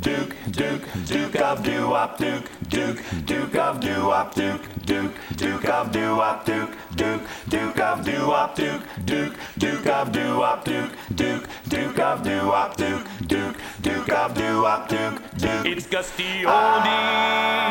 Duke, Duke, Duke of doo wop, Duke, Duke, Duke of doo wop, Duke, Duke, Duke of doo wop, Duke, Duke, Duke of doo wop, Duke, Duke, Duke of doo wop, Duke, Duke, Duke of doo wop, Duke, Duke, Duke of doo wop, Duke, Duke. It's Gus D. Oldie.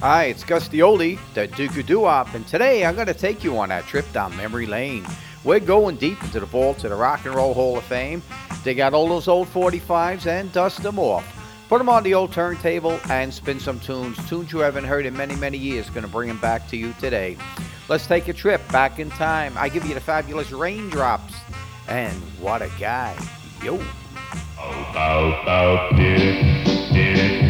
Hi, it's Gus the Oldie, the Duke Doo-Wop, and today I'm going to take you on that trip down memory lane. We're going deep into the vaults of the Rock and Roll Hall of Fame. Dig out all those old 45s and dust them off. Put them on the old turntable and spin some tunes. Tunes you haven't heard in many, many years. Going to bring them back to you today. Let's take a trip back in time. I give you the fabulous raindrops. And what a guy. Yo. Bow, bow, did it, did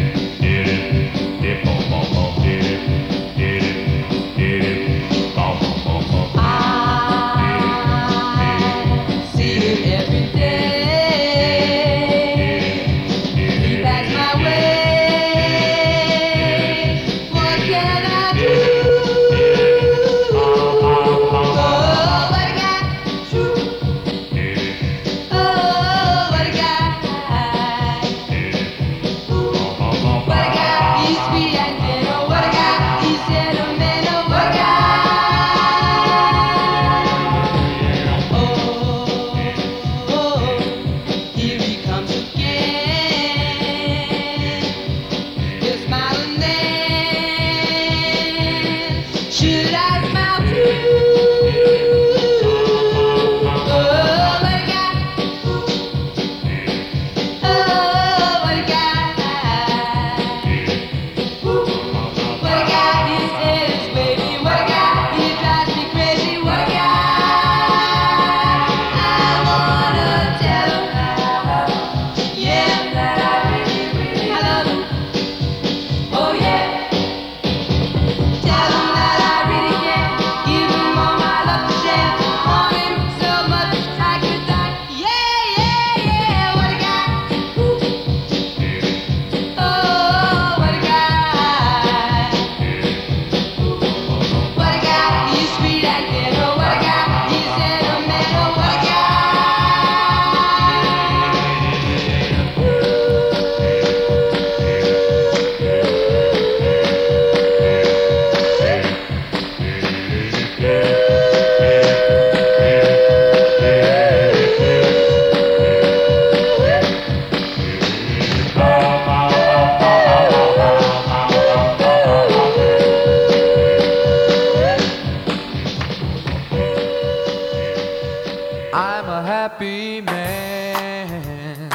I'm a happy man.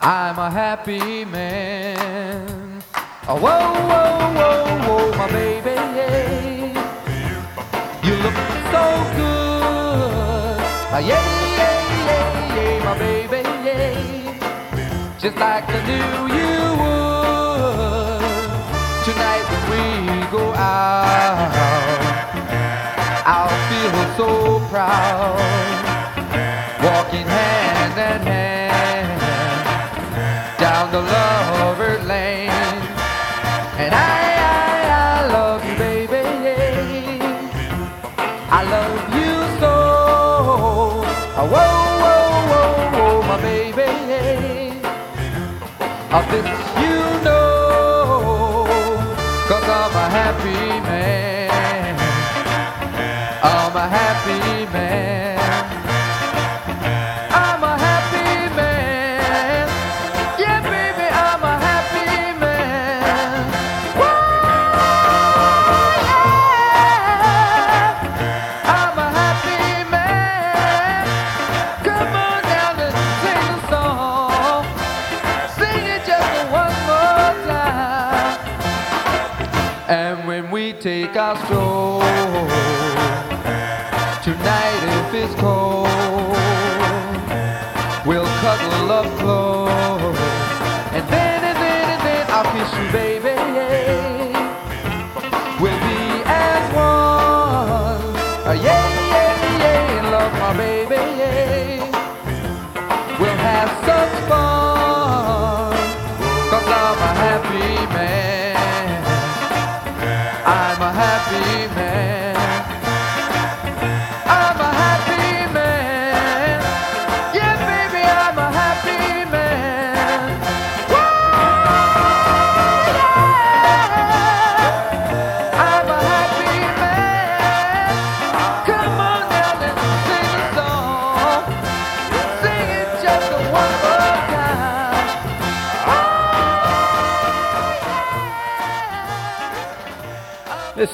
I'm a happy man. Oh, whoa, whoa, whoa, whoa, my baby. You look so good. Ah, yeah, yeah, yeah, yeah, my baby. Just like I knew you would. Tonight when we go out. I'll feel so proud walking hand in hand down the lover lane. And I, I, I love you, baby. I love you so. Oh, whoa, whoa, whoa, whoa, my baby. Of this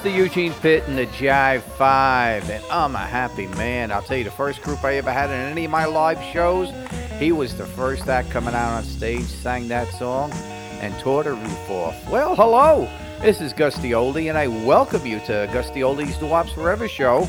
Mr. Eugene Pitt and the Jive Five, and I'm a happy man. I'll tell you, the first group I ever had in any of my live shows, he was the first act coming out on stage, sang that song, and tore the roof off. Well, hello, this is Gus D. Oldie, and I welcome you to Gus D. Oldie's Doo-Wops Forever show.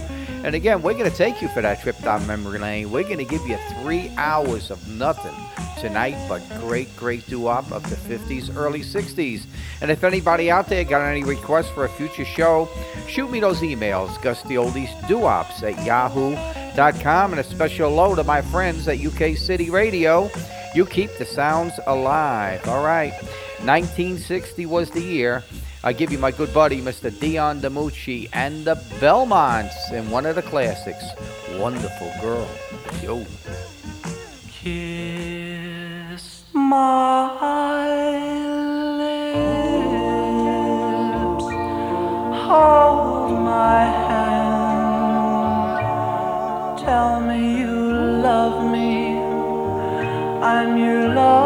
And again, we're going to take you for that trip down memory lane. We're going to give you three hours of nothing tonight, but great, great doo-wop of the 50s, early 60s. And if anybody out there got any requests for a future show, shoot me those emails, gustyoldie'sdoops at yahoo.com. And a special hello to my friends at UK City Radio. You keep the sounds alive. All right. 1960 was the year. I give you my good buddy, Mr. Dion DiMucci, and the Belmonts in one of the classics, Wonderful Girl. Yo. Kiss tell me you love me. I'm your lover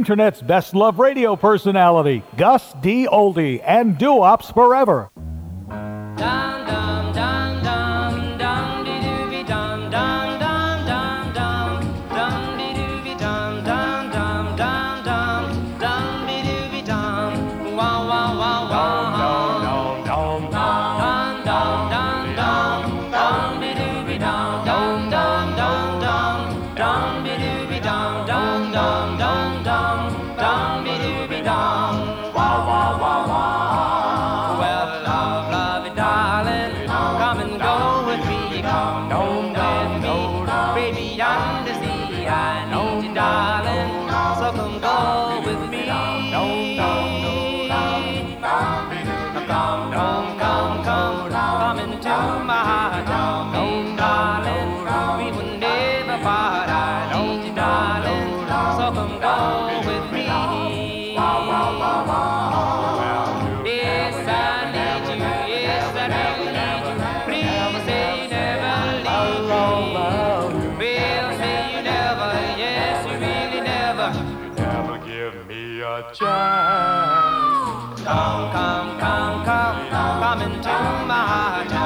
Internet's best love radio personality, Gus D. Oldie, and Doo-Wops Forever. give me a chance. Come, come, come, come, come into my town.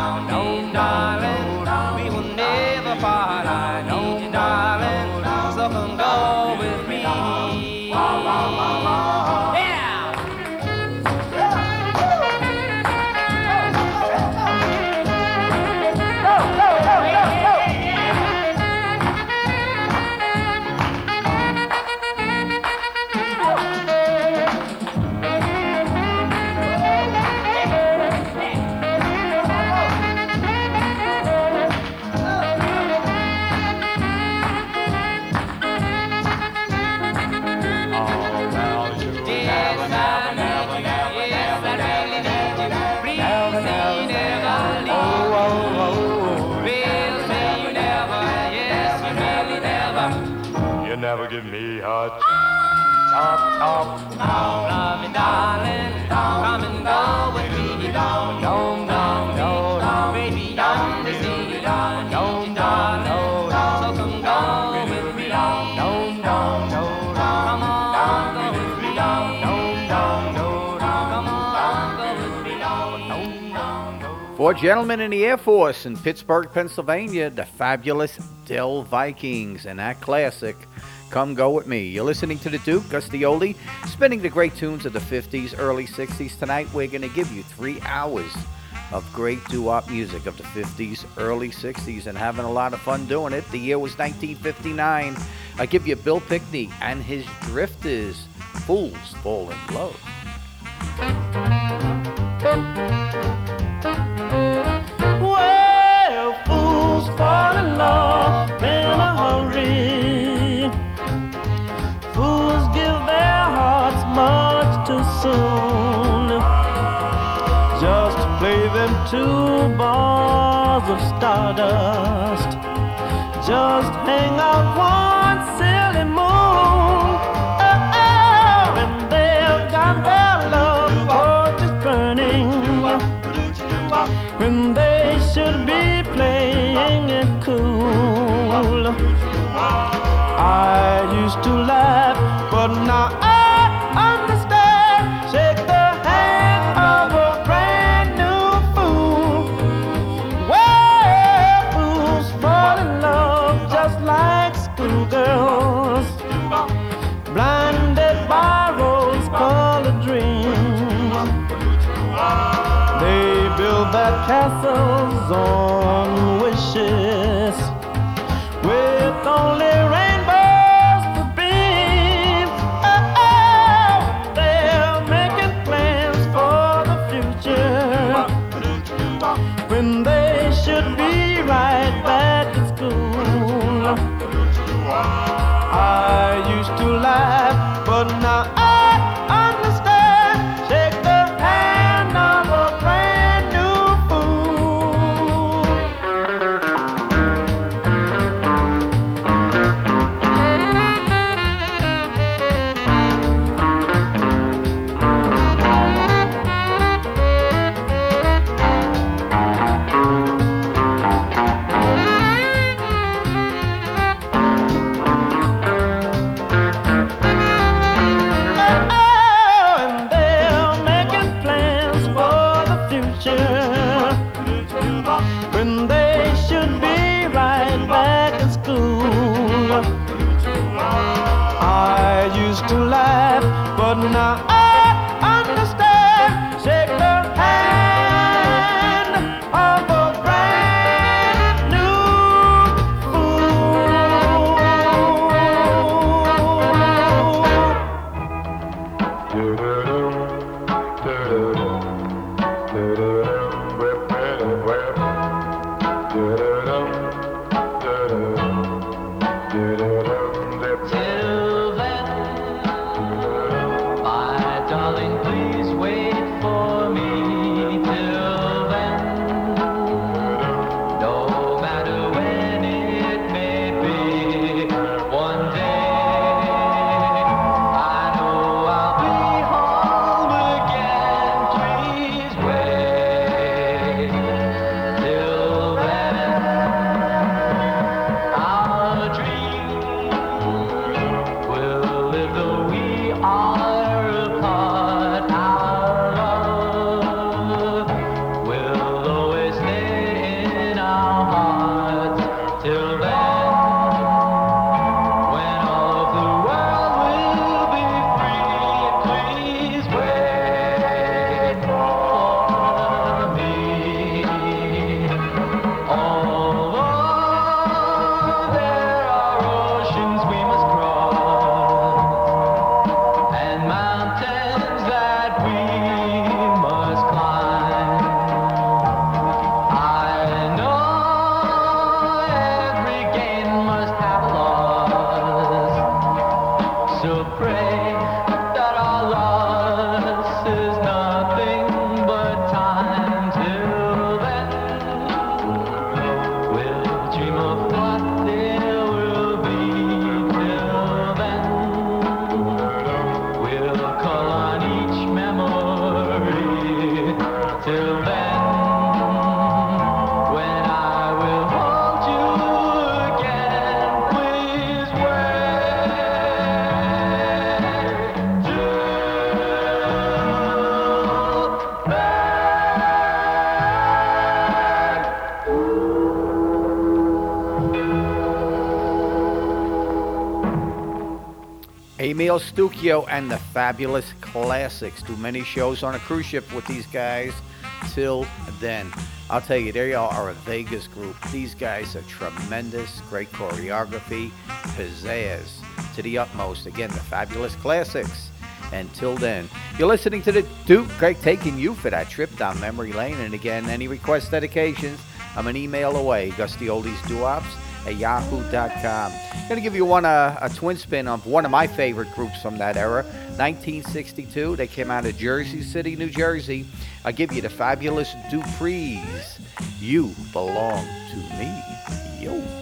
Well, gentlemen in the Air Force in Pittsburgh, Pennsylvania, the fabulous Del-Vikings and that classic. Come go with me. You're listening to the Duke Gus D. Oldie, spinning the great tunes of the 50s, early 60s. Tonight we're going to give you three hours of great doo-wop music of the 50s, early 60s, and having a lot of fun doing it. The year was 1959. I give you Bill Pinkney and his Drifters, Fools Fall in Love. two balls of stardust. Just hang out one silly moon, oh, oh, and they've got their love torches burning. When they castles on. Emil Stucchio and the Fabulous Classics do many shows on a cruise ship with these guys. Till then, I'll tell you, they are a Vegas group. These guys are tremendous, great choreography, pizzazz to the utmost. Again, the Fabulous Classics. Until then, you're listening to the Duke Greg taking you for that trip down memory lane. And again, any request dedications, I'm an email away. Gusty Oldies at yahoo.com. Gonna give you one uh, a twin spin of one of my favorite groups from that era, 1962. They came out of Jersey City, New Jersey. I'll give you the fabulous Duprees. You belong to me. Yo.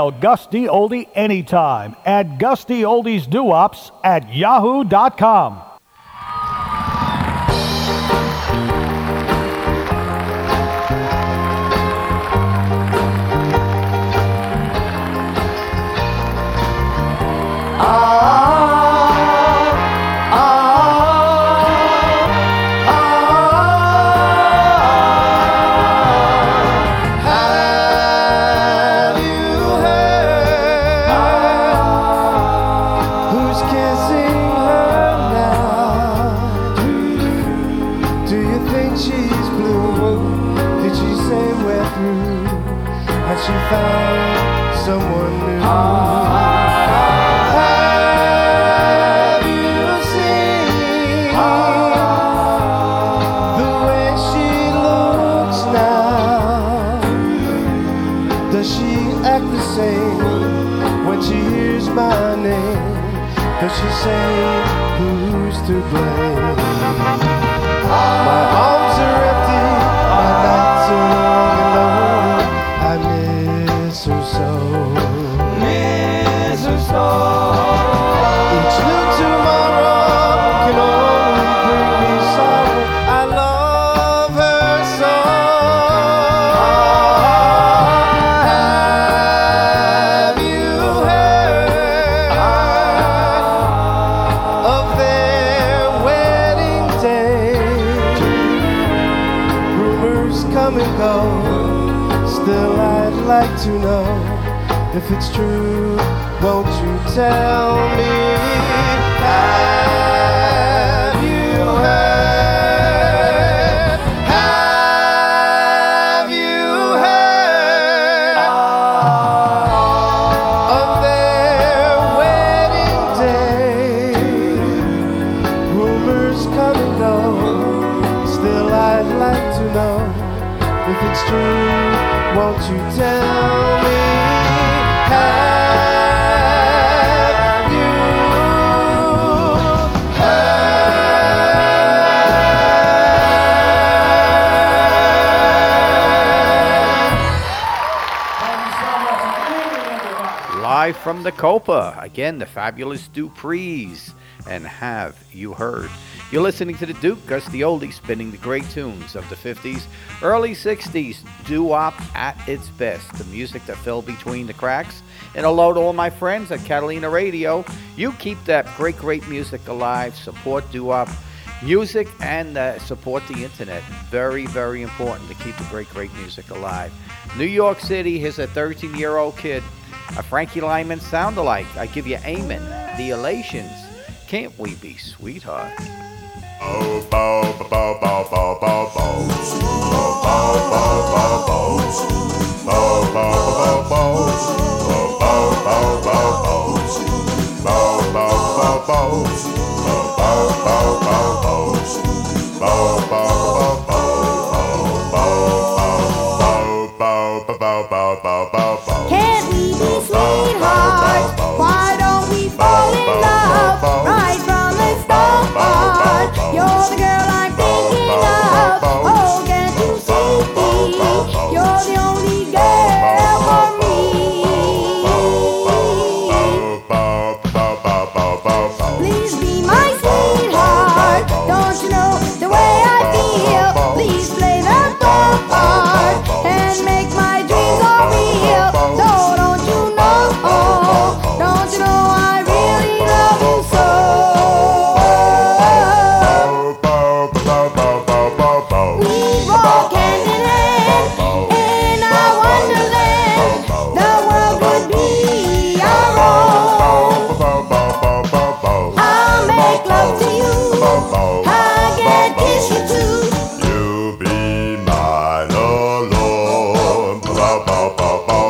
Email Gus D. Oldie anytime at gustyoldesduops at yahoo.com. say who's to blame? If it's true. Won't you tell from the Copa, again, the fabulous Duprees. And have you heard? You're listening to the Duke, Gus the Oldie, spinning the great tunes of the 50s, early 60s, doo-wop at its best. The music that fell between the cracks. And hello to all my friends at Catalina Radio. You keep that great, great music alive. Support doo-wop music and uh, support the internet. Very, very important to keep the great, great music alive. New York City, here's a 13 year old kid, a Frankie Lymon sound alike. I give you Amen, the Elations. Can't we be sweetheart? Can't and make my dreams all real. Please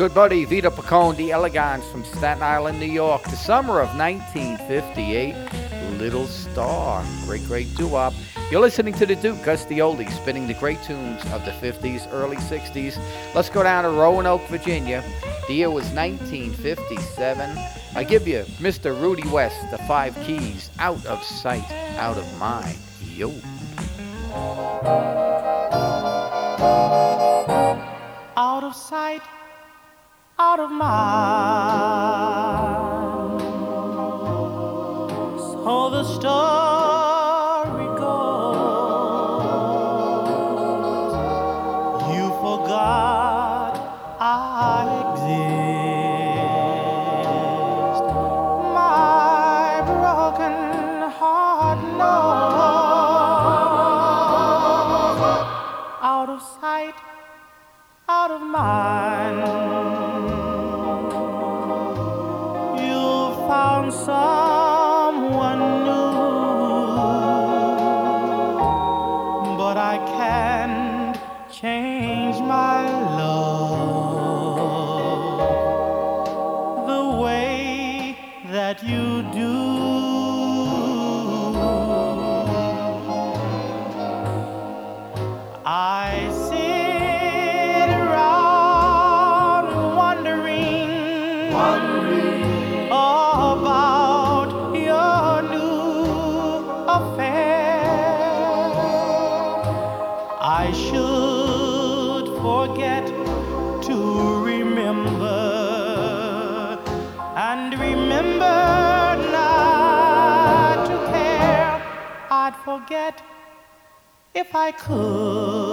good buddy Vito Picone, the Elegants from Staten Island, New York, the summer of 1958. Little Star, great, great doo-wop. You're listening to the Duke, Gus Oldie, spinning the great tunes of the 50s, early 60s. Let's go down to Roanoke, Virginia. The year was 1957. I give you Mr. Rudy West, the Five Keys, out of sight, out of mind. Yo. Out I could.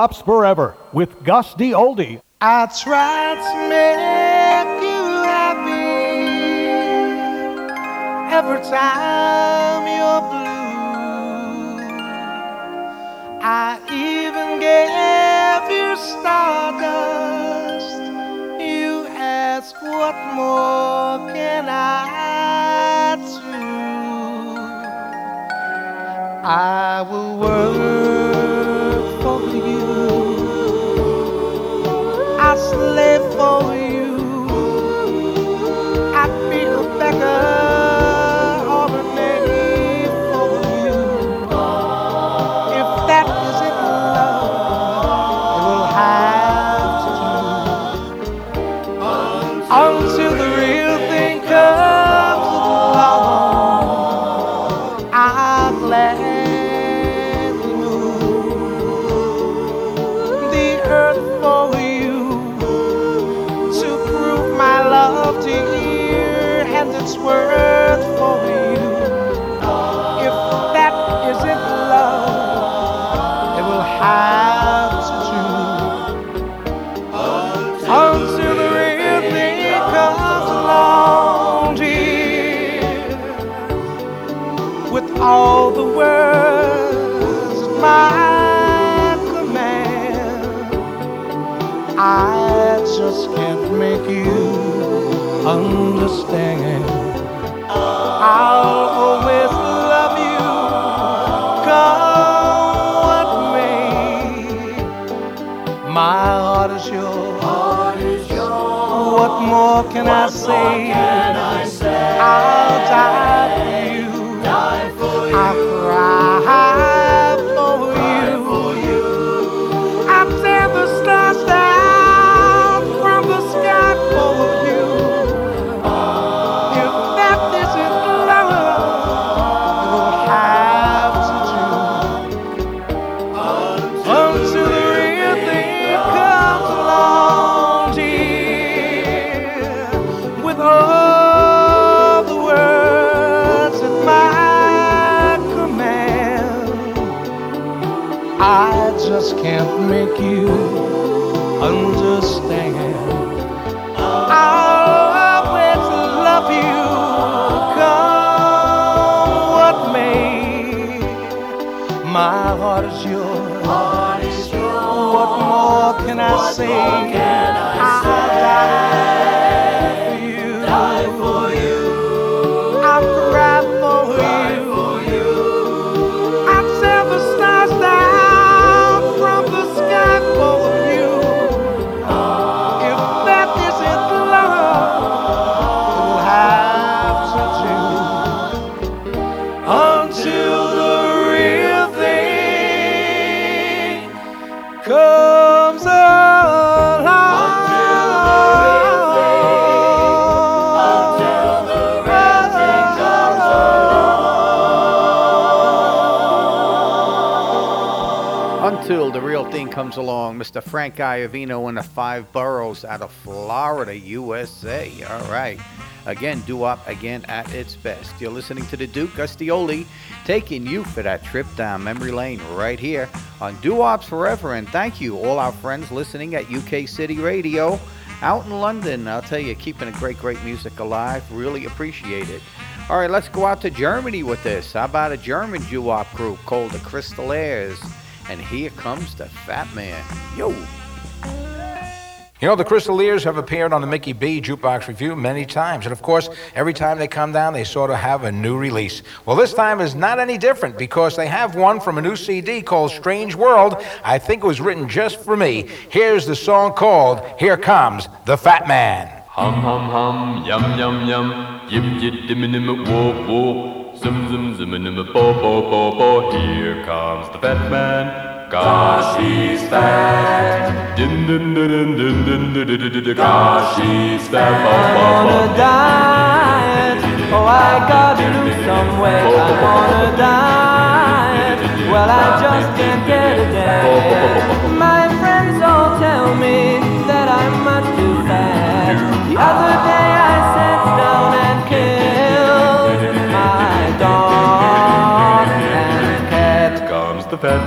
Wops Forever with Gus D. Oldie. I to make you happy every time you're blue. I even gave you stardust. You ask, what more can I do? I will work I Frank Iovino in the five boroughs out of Florida, USA. All right. Again, doo-wop again at its best. You're listening to the Duke Gus D. Oldie taking you for that trip down memory lane right here on Doo-Wops Forever. And thank you, all our friends listening at UK City Radio out in London. I'll tell you, keeping a great, great music alive. Really appreciate it. All right, let's go out to Germany with this. How about a German doo-wop group called the Crystal Airs? And here comes the Fat Man. Yo! You know, the Crystaliers have appeared on the Mickey B Jukebox Review many times. And of course, every time they come down, they sort of have a new release. Well, this time is not any different because they have one from a new CD called Strange World. I think it was written just for me. Here's the song called Here Comes the Fat Man. Hum hum hum, yum yum yum, yip yip dim dim whoop whoop, zum zum zum dim bo bo bo bo. Here comes the fat man. Gosh, he's fat. Dim dim dim dim dim dim dim dim dim dim. Gosh, he's fat. Bo on a diet. Oh, I gotta lose some weight. I'm on a diet. Well, I just can't get it down. The.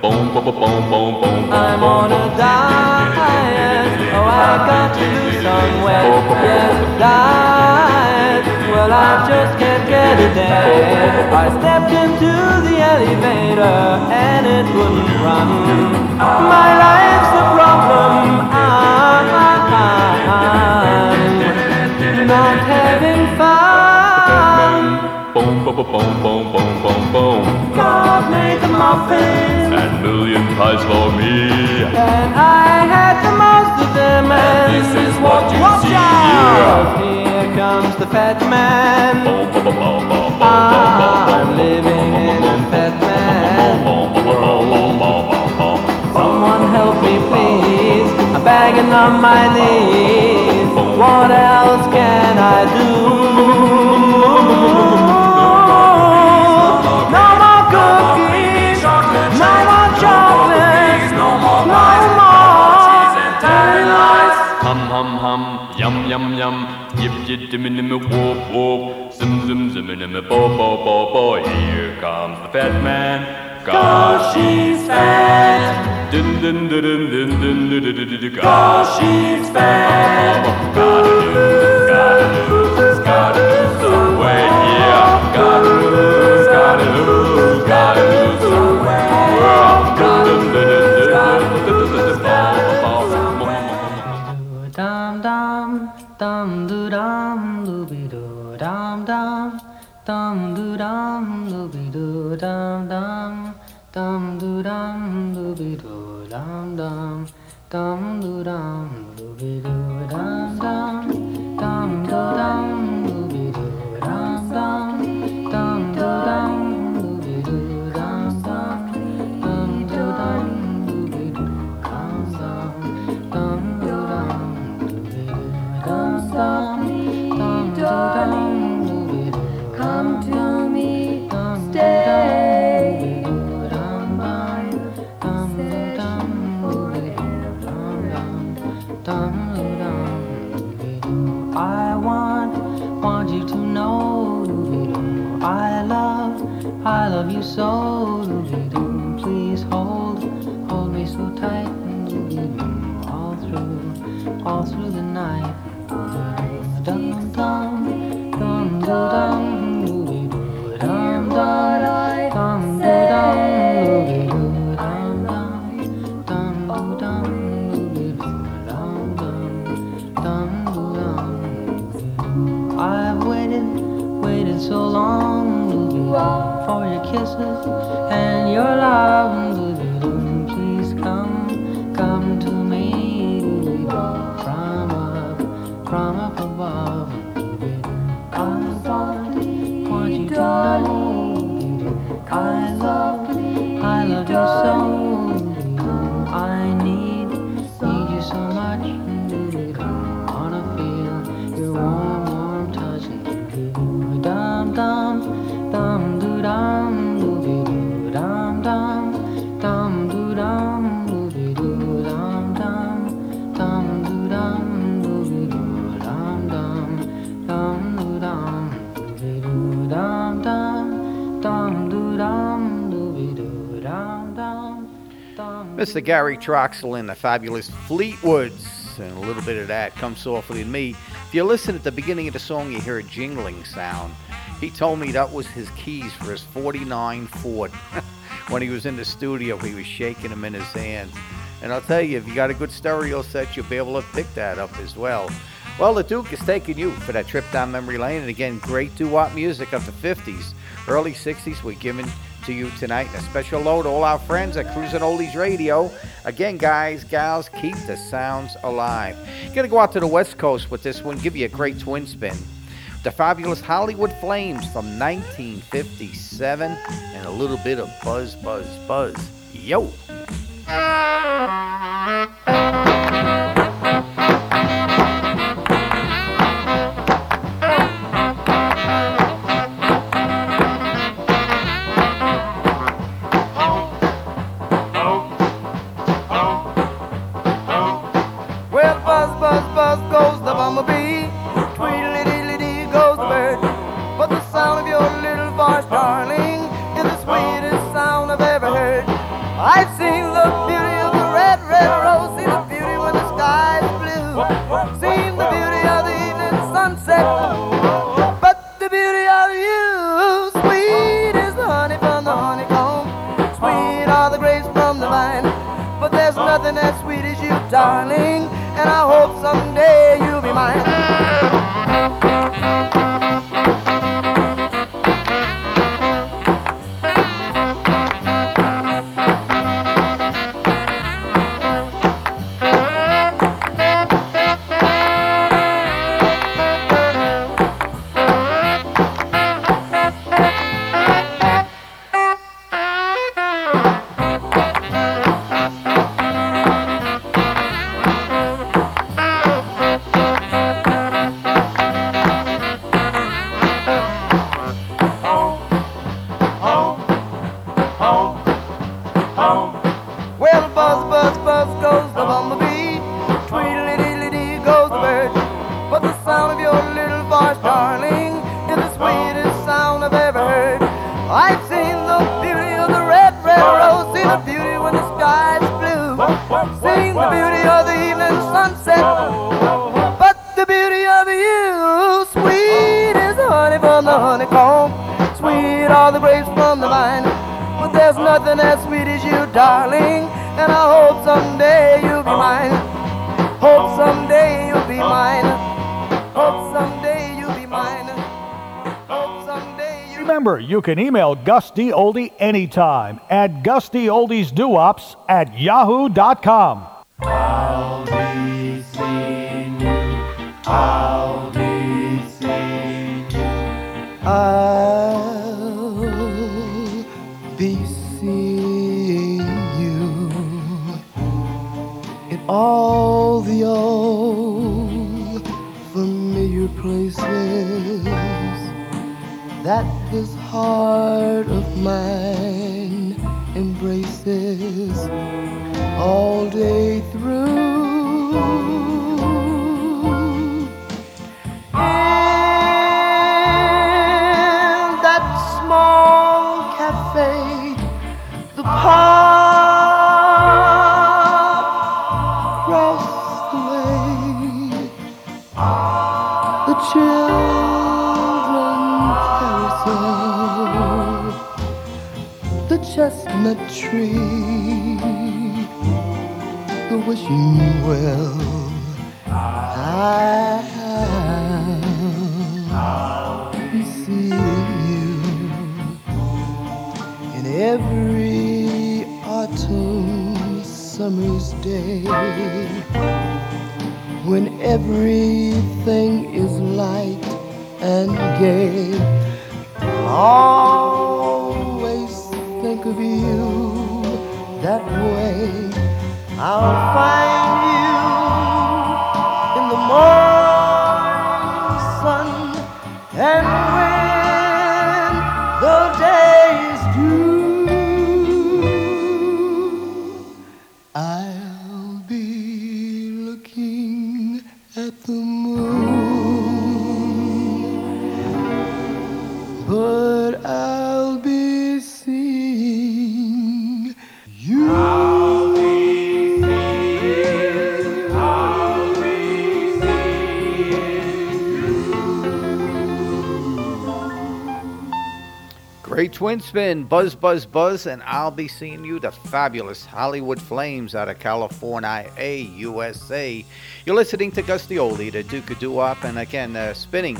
Boom boom boom boom boom. I'm on a diet. Oh, I got to lose some weight. Yes, diet. Well, I just can't get it down. I stepped into the elevator and it wouldn't run. My life's a problem. I'm not having fun. Boom boom boom boom boom boom boom. God made muffins. And million pies for me. And I had the most of them, and This is what you watch see. out! Here comes the fat man. I'm living in a fat man. Someone help me, please. I'm begging on my knees. What else can yip yip dim dim whoop whoop, zum zum dim bo bo bo bo. Here comes the fat man. Cause she's fat. Din din din din din din din din din. Cause she's fat. soul reading. Please hold, hold me so tight and we'll all through, all through the night. Dun, dun, dun. The Gary Troxel and the fabulous Fleetwoods. And a little bit of that comes softly to me. If you listen at the beginning of the song, you hear a jingling sound. He told me that was his keys for his 49 Ford. when he was in the studio, he was shaking them in his hands. And I'll tell you, if you got a good stereo set, you'll be able to pick that up as well. Well, the Duke is taking you for that trip down memory lane. And again, great doo wop music of the 50s, early 60s. We're giving to you tonight. A special hello to all our friends at Cruising Oldies Radio. Again, guys, gals, keep the sounds alive. Gonna go out to the West Coast with this one, give you a great twin spin. The fabulous Hollywood Flames from 1957 and a little bit of buzz, buzz, buzz. Yo! You can email Gus D. Oldie anytime at gusdoldiesduops at yahoo.com. I'll be seeing you. I'll be seeing you. I'll be seeing you in all the old familiar places that heart of mine embraces all day through. In that small cafe, the park chestnut tree, the wishing well. I'll seeing you in every autumn summer's day when everything is light and gay. Think of you that way. I'll find you in the morning twin spin, Buzz Buzz Buzz, and I'll be seeing you, the fabulous Hollywood Flames out of California, USA. You're listening to Gus D. Oldie, the Duke of Doo-Wop, and again, uh, spinning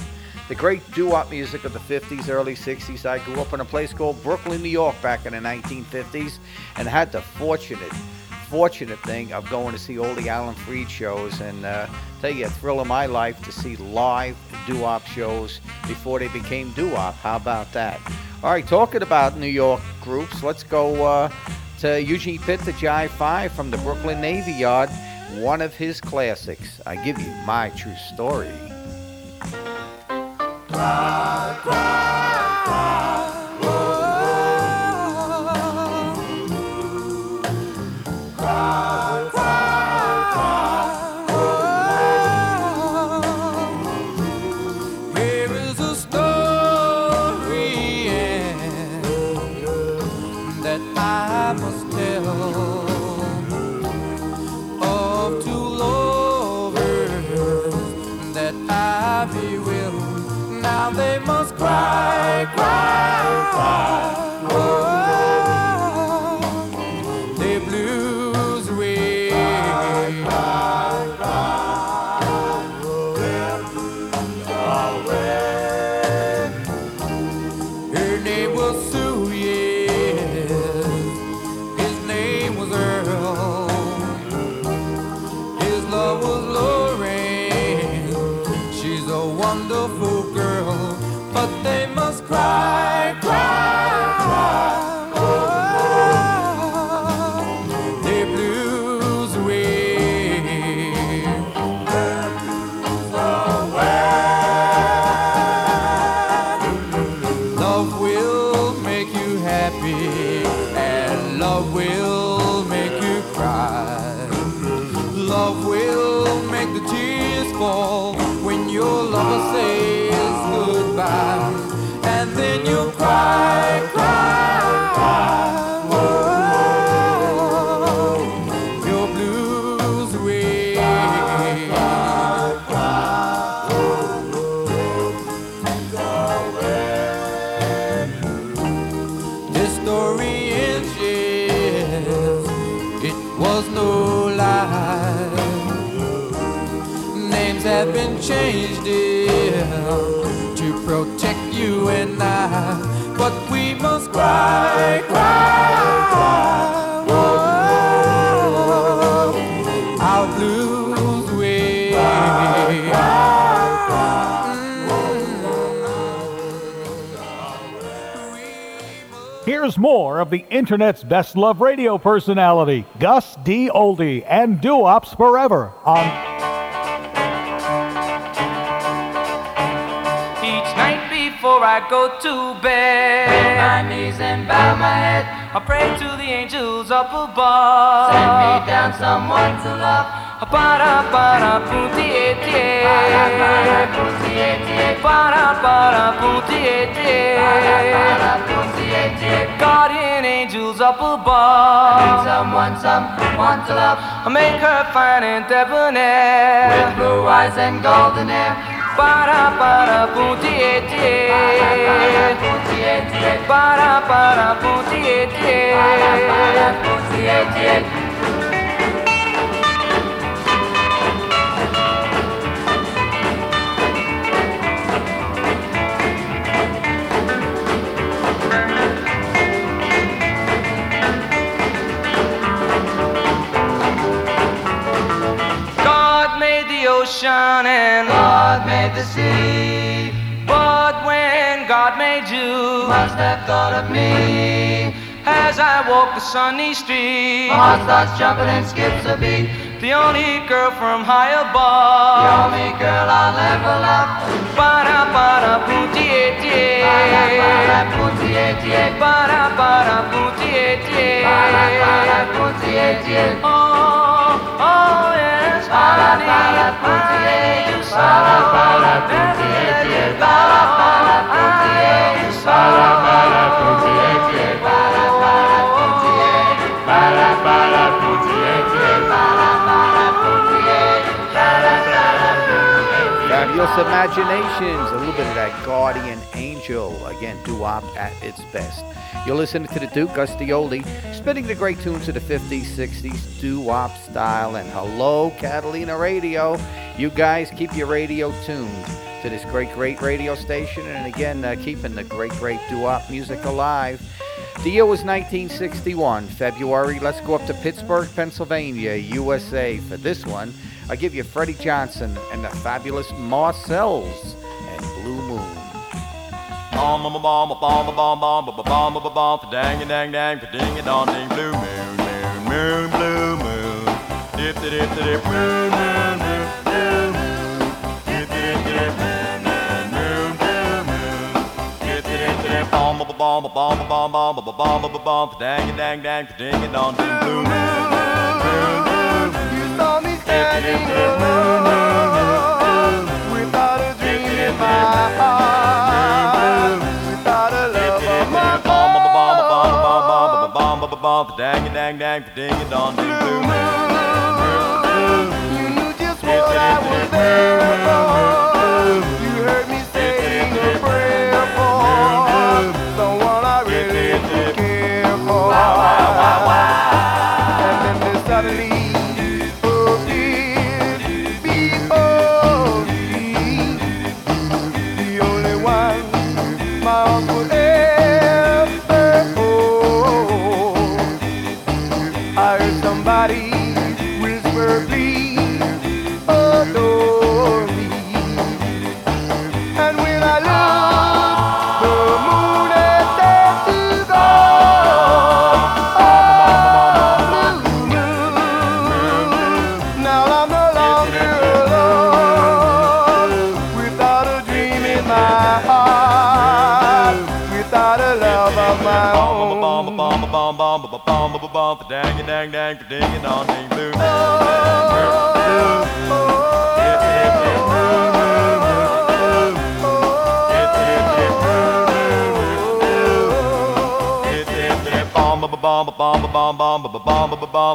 the great doo-wop music of the 50s, early 60s. I grew up in a place called Brooklyn, New York back in the 1950s and had the fortunate, fortunate thing of going to see all the Alan Freed shows and uh, tell you, a thrill of my life to see live doo-wop shows before they became doo-wop. How about that? All right, talking about New York groups, let's go uh, to Eugene Pitt, the Jive Five from the Brooklyn Navy Yard. One of his classics. I give you my true story. Was no lie. Names have been changed, dear, to protect you and I. But we must cry, cry, cry. Here's more of the Internet's best love radio personality, Gus D. Oldie, and Doo-Wops Forever on Each night before I go to bed, bend my knees and bow my head. I pray to the angels up above. Send me down someone to love. Para para puntier tier Para para puntier tier Guardian angels up above. Someone, someone to love. Make her fine and debonair. With blue eyes and golden hair. Para para puntier tier Para para puntier tier ocean and God made the sea. But when God made you, must have thought of me. As I walk the sunny street, my heart starts jumping and skips a beat. The only girl from high above, the only girl I'll ever love. Para para putie tie, para para putie tie, para para putie tie, para para tie. Oh, oh yes, para para putie, para para putie tie, para para putie, para para putie tie, Imaginations, a little bit of that guardian angel. Again, doo-wop at its best. You're listening to the Duke Gus D. Oldie, spinning the great tunes of the 50s, 60s, doo-wop style. And hello, Catalina Radio. You guys keep your radio tuned to this great, great radio station. And again, uh, keeping the great, great doo-wop music alive. The year was 1961, February. Let's go up to Pittsburgh, Pennsylvania, USA for this one. I give you Freddie Johnson and the fabulous Marcels and Blue Moon. Bomb bomb bomb bomb bomb bomb bomb bomb bomb bomb dang dang dang ding dong ding blue moon moon moon blue moon dip dip dip dip moon moon moon moon dip dip dip moon moon blue moon dip dip dip bomb bomb bomb bomb bomb bomb bomb bomb bomb dang dang dang ding dong ding blue moon dang dang dang the ding dong ding blue moon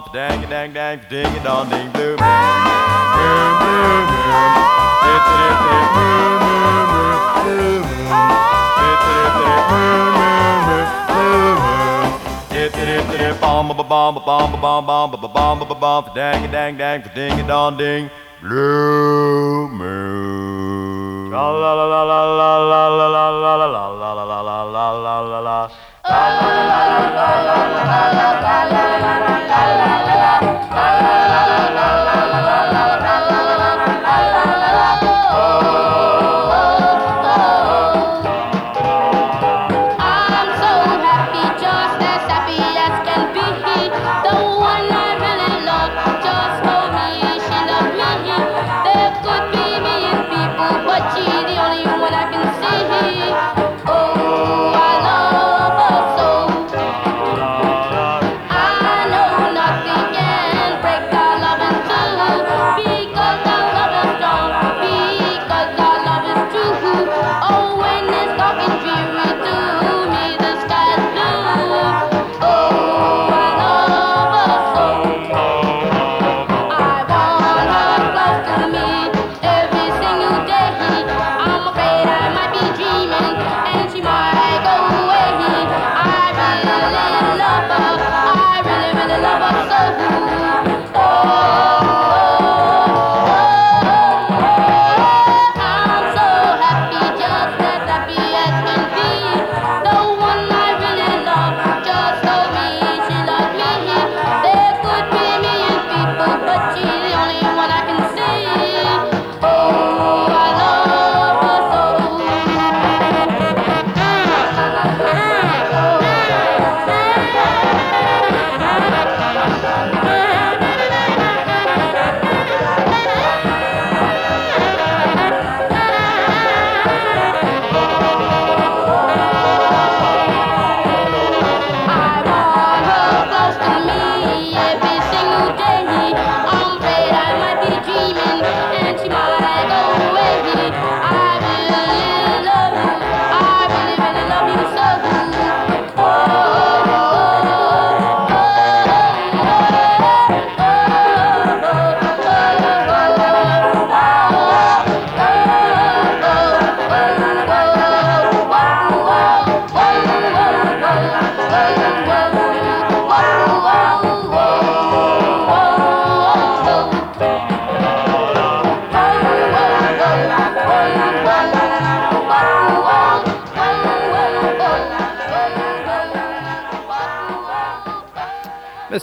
off, dang dang dang, ding it on, ding blue. Bomb bomb bomb bomb bomb bomb bomb bomb dang dang dang ding it on ding blue.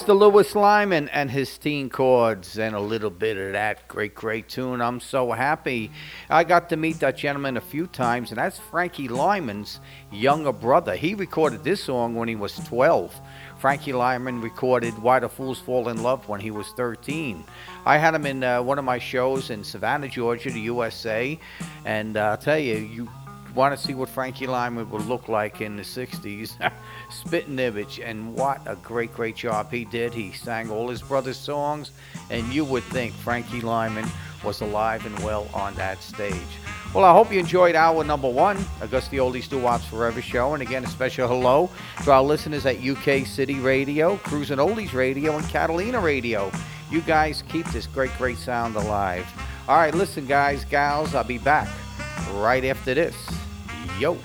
Mr. Lewis Lymon and his Teenchords and a little bit of that great, great tune. I'm so happy. I got to meet that gentleman a few times, and that's Frankie Lymon's younger brother. He recorded this song when he was 12. Frankie Lymon recorded Why the Fools Fall in Love when he was 13. I had him in uh, one of my shows in Savannah, Georgia, the USA, and uh, I'll tell you, you want to see what Frankie Lymon would look like in the 60s. Image, and what a great, great job he did. He sang all his brother's songs, and you would think Frankie Lymon was alive and well on that stage. Well, I hope you enjoyed hour number one, Augusta Oldies Doo Wops Forever show. And again, a special hello to our listeners at UK City Radio, Cruising Oldies Radio, and Catalina Radio. You guys keep this great, great sound alive. All right, listen, guys, gals, I'll be back right after this. Yo.